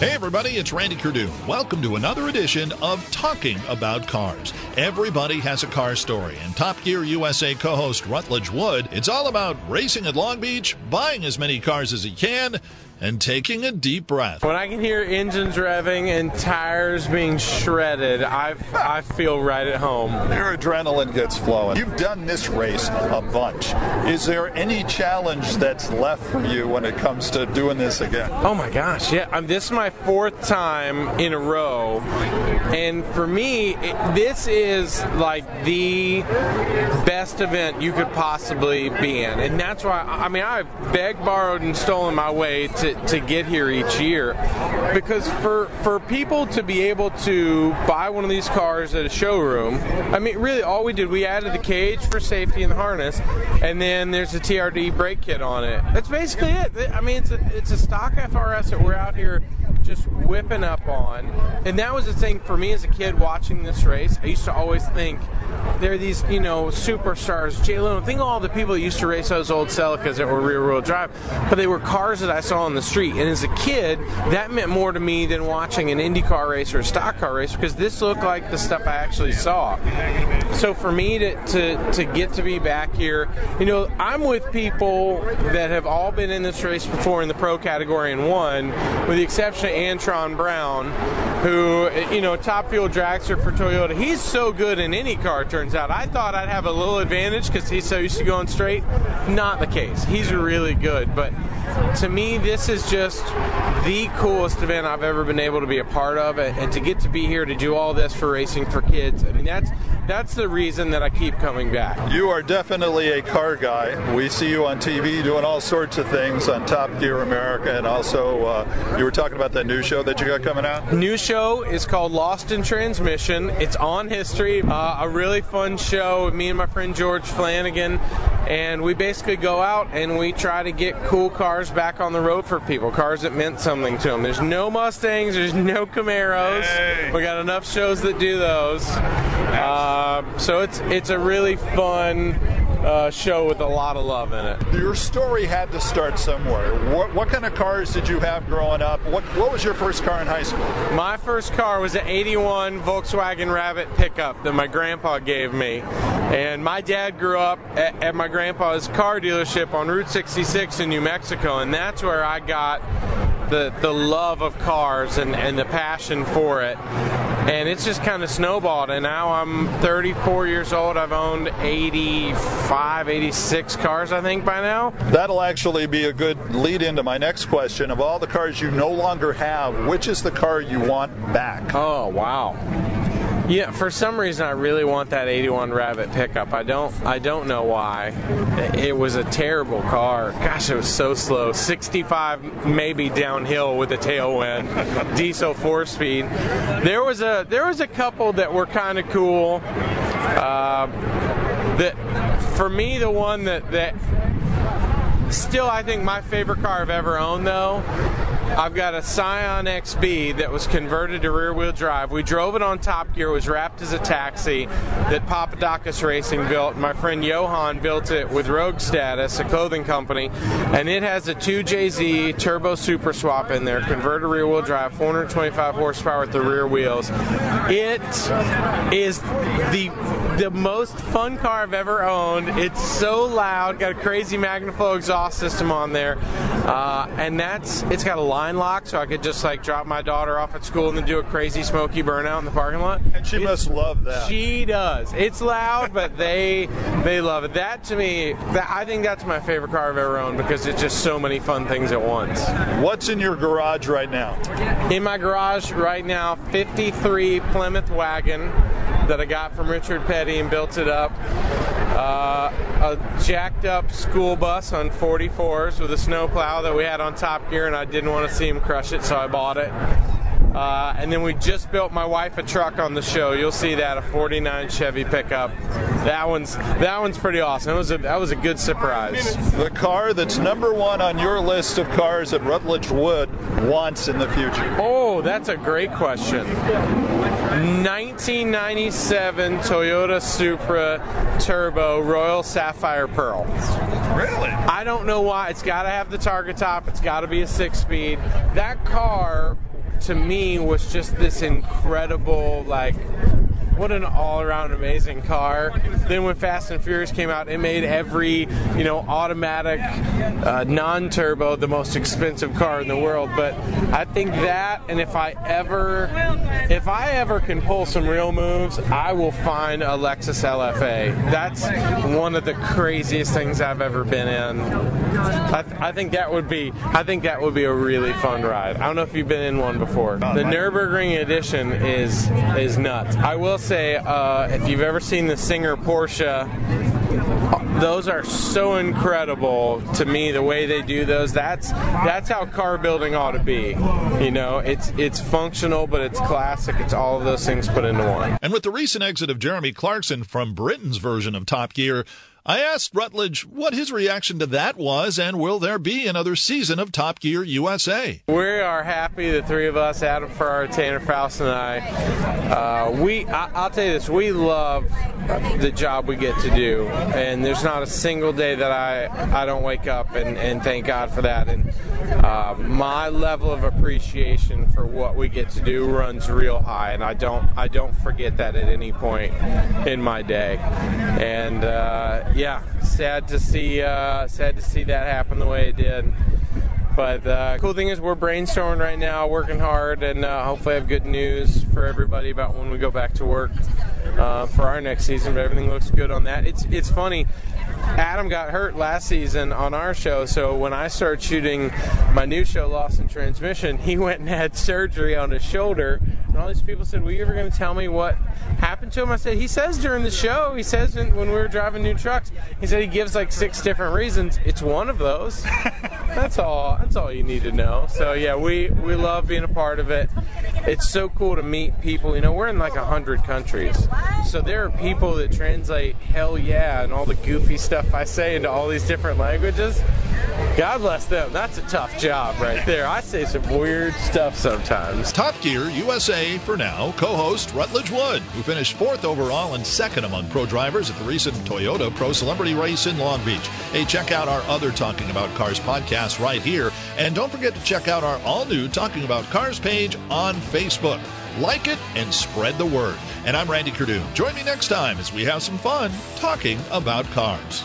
Hey, everybody, it's Randy Kerdoon. Welcome to another edition of Talking About Cars. Everybody has a car story, and Top Gear USA co host Rutledge Wood, it's all about racing at Long Beach, buying as many cars as he can, and taking a deep breath. When I can hear engines revving and tires being shredded, I, I feel right at home. Your adrenaline gets flowing. You've done this race a bunch. Is there any challenge that's left for you when it comes to doing this again? Oh my gosh, yeah. I'm, this is my fourth time in a row. And for me, it, this is like the best event you could possibly be in. And that's why, I mean, I've begged, borrowed, and stolen my way to, to get here each year. Because for, for people to be able to buy one of these cars at a showroom, I mean, really, all we did, we added the cage for safety and the harness, and then there's a TRD brake kit on it. That's basically it. I mean, it's a, it's a stock FRS that we're out here just whipping up on. And that was the thing for me as a kid watching this race. I used to always think there are these, you know, superstars, Jay Leno, think of all the people that used to race those old Celicas that were rear wheel drive, but they were cars that I saw on the street. And as a kid, that meant more to me than watching an Indy car race or a stock car race because this looked like the stuff I actually saw. So for me to, to, to get to be back here, you know, I'm with people that have all been in this race before in the pro category and won, with the exception of Antron Brown, who, you know, top fuel dragster for Toyota. He's so good in any car, turns out. I thought I'd have a little advantage because he's so used to going straight. Not the case. He's really good. But to me, this is just the coolest event I've ever been able to be a part of. And to get to be here to do all this for racing for kids, I mean, that's that's the reason that I keep coming back. You are definitely a car guy. We see you on TV doing all sorts of things on Top Gear America, and also uh, you were talking about that new show that you got coming out. New show is called Lost in Transmission. It's on history. Uh, a really fun show. Me and my friend George Flanagan, and we basically go out and we try to get cool cars back on the road for people. Cars that meant something to them. There's no Mustangs. There's no Camaros. Hey. We got enough shows that do those. Uh, so it's it's a really fun uh, show with a lot of love in it. Your story had to start somewhere. What, what kind of cars did you have growing up? What, what was your first car in high school? My first car was an 81 Volkswagen Rabbit pickup that my grandpa gave me. And my dad grew up at, at my grandpa's car dealership on Route 66 in New Mexico, and that's where I got the, the love of cars and, and the passion for it. And it's just kind of snowballed. And now I'm 34 years old. I've owned 85, 86 cars, I think, by now. That'll actually be a good lead into my next question. Of all the cars you no longer have, which is the car you want back? Oh, wow. Yeah, for some reason I really want that 81 Rabbit pickup. I don't I don't know why. It was a terrible car. Gosh, it was so slow. 65 maybe downhill with a tailwind. Diesel 4-speed. There was a there was a couple that were kind of cool. Uh, that for me the one that that still I think my favorite car I've ever owned though I've got a Scion XB that was converted to rear wheel drive. We drove it on Top Gear. It was wrapped as a taxi that Papadakis Racing built. My friend Johan built it with Rogue Status, a clothing company. And it has a 2JZ turbo super swap in there, converted rear wheel drive, 425 horsepower at the rear wheels. It is the the most fun car I've ever owned. It's so loud, got a crazy Magnaflow exhaust system on there, uh, and that's it's got a line lock, so I could just like drop my daughter off at school and then do a crazy smoky burnout in the parking lot. And she must love that. She does. It's loud, but they they love it. That to me, that, I think that's my favorite car I've ever owned because it's just so many fun things at once. What's in your garage right now? In my garage right now, 53 Plymouth wagon that I got from Richard Petty and built it up. Uh, a jacked up school bus on 44s with a snowplow that we had on Top Gear, and I didn't want to see him crush it, so I bought it. Uh, and then we just built my wife a truck on the show. You'll see that a '49 Chevy pickup. That one's that one's pretty awesome. It was a, that was a good surprise. The car that's number one on your list of cars that Rutledge Wood wants in the future. Oh, that's a great question. 1997 Toyota Supra Turbo Royal Sapphire Pearl. Really? I don't know why. It's got to have the targa top. It's got to be a six speed. That car to me was just this incredible like what an all-around amazing car. Then when Fast and Furious came out, it made every you know automatic, uh, non-turbo the most expensive car in the world. But I think that, and if I ever, if I ever can pull some real moves, I will find a Lexus LFA. That's one of the craziest things I've ever been in. I, th- I think that would be, I think that would be a really fun ride. I don't know if you've been in one before. The Nurburgring edition is is nuts. I will say, uh, if you've ever seen the Singer Porsche, those are so incredible to me. The way they do those, that's that's how car building ought to be. You know, it's it's functional, but it's classic. It's all of those things put into one. And with the recent exit of Jeremy Clarkson from Britain's version of Top Gear, I asked Rutledge what his reaction to that was, and will there be another season of Top Gear USA? We are happy, the three of us, Adam Ferrara, Tanner Foust, and I. Uh, we, I, will tell you this, we love the job we get to do, and there's not a single day that I, I don't wake up and, and thank God for that. And uh, my level of appreciation for what we get to do runs real high, and I don't, I don't forget that at any point in my day. And uh, yeah, sad to see uh, sad to see that happen the way it did. But the uh, cool thing is we're brainstorming right now, working hard, and uh, hopefully have good news for everybody about when we go back to work uh, for our next season. But everything looks good on that. It's it's funny. Adam got hurt last season on our show, so when I started shooting my new show, Lost in Transmission, he went and had surgery on his shoulder. And all these people said, "Were you ever going to tell me what happened to him?" I said, "He says during the show. He says when we were driving new trucks. He said he gives like six different reasons. It's one of those. that's all. That's all you need to know. So yeah, we we love being a part of it. It's so cool to meet people. You know, we're in like a hundred countries, so there are people that translate "hell yeah" and all the goofy stuff I say into all these different languages. God bless them. That's a tough job right there. I say some weird stuff sometimes. Top Gear USA for now, co host Rutledge Wood, who finished fourth overall and second among pro drivers at the recent Toyota Pro Celebrity Race in Long Beach. Hey, check out our other Talking About Cars podcast right here. And don't forget to check out our all new Talking About Cars page on Facebook. Like it and spread the word. And I'm Randy Kerdoon. Join me next time as we have some fun talking about cars.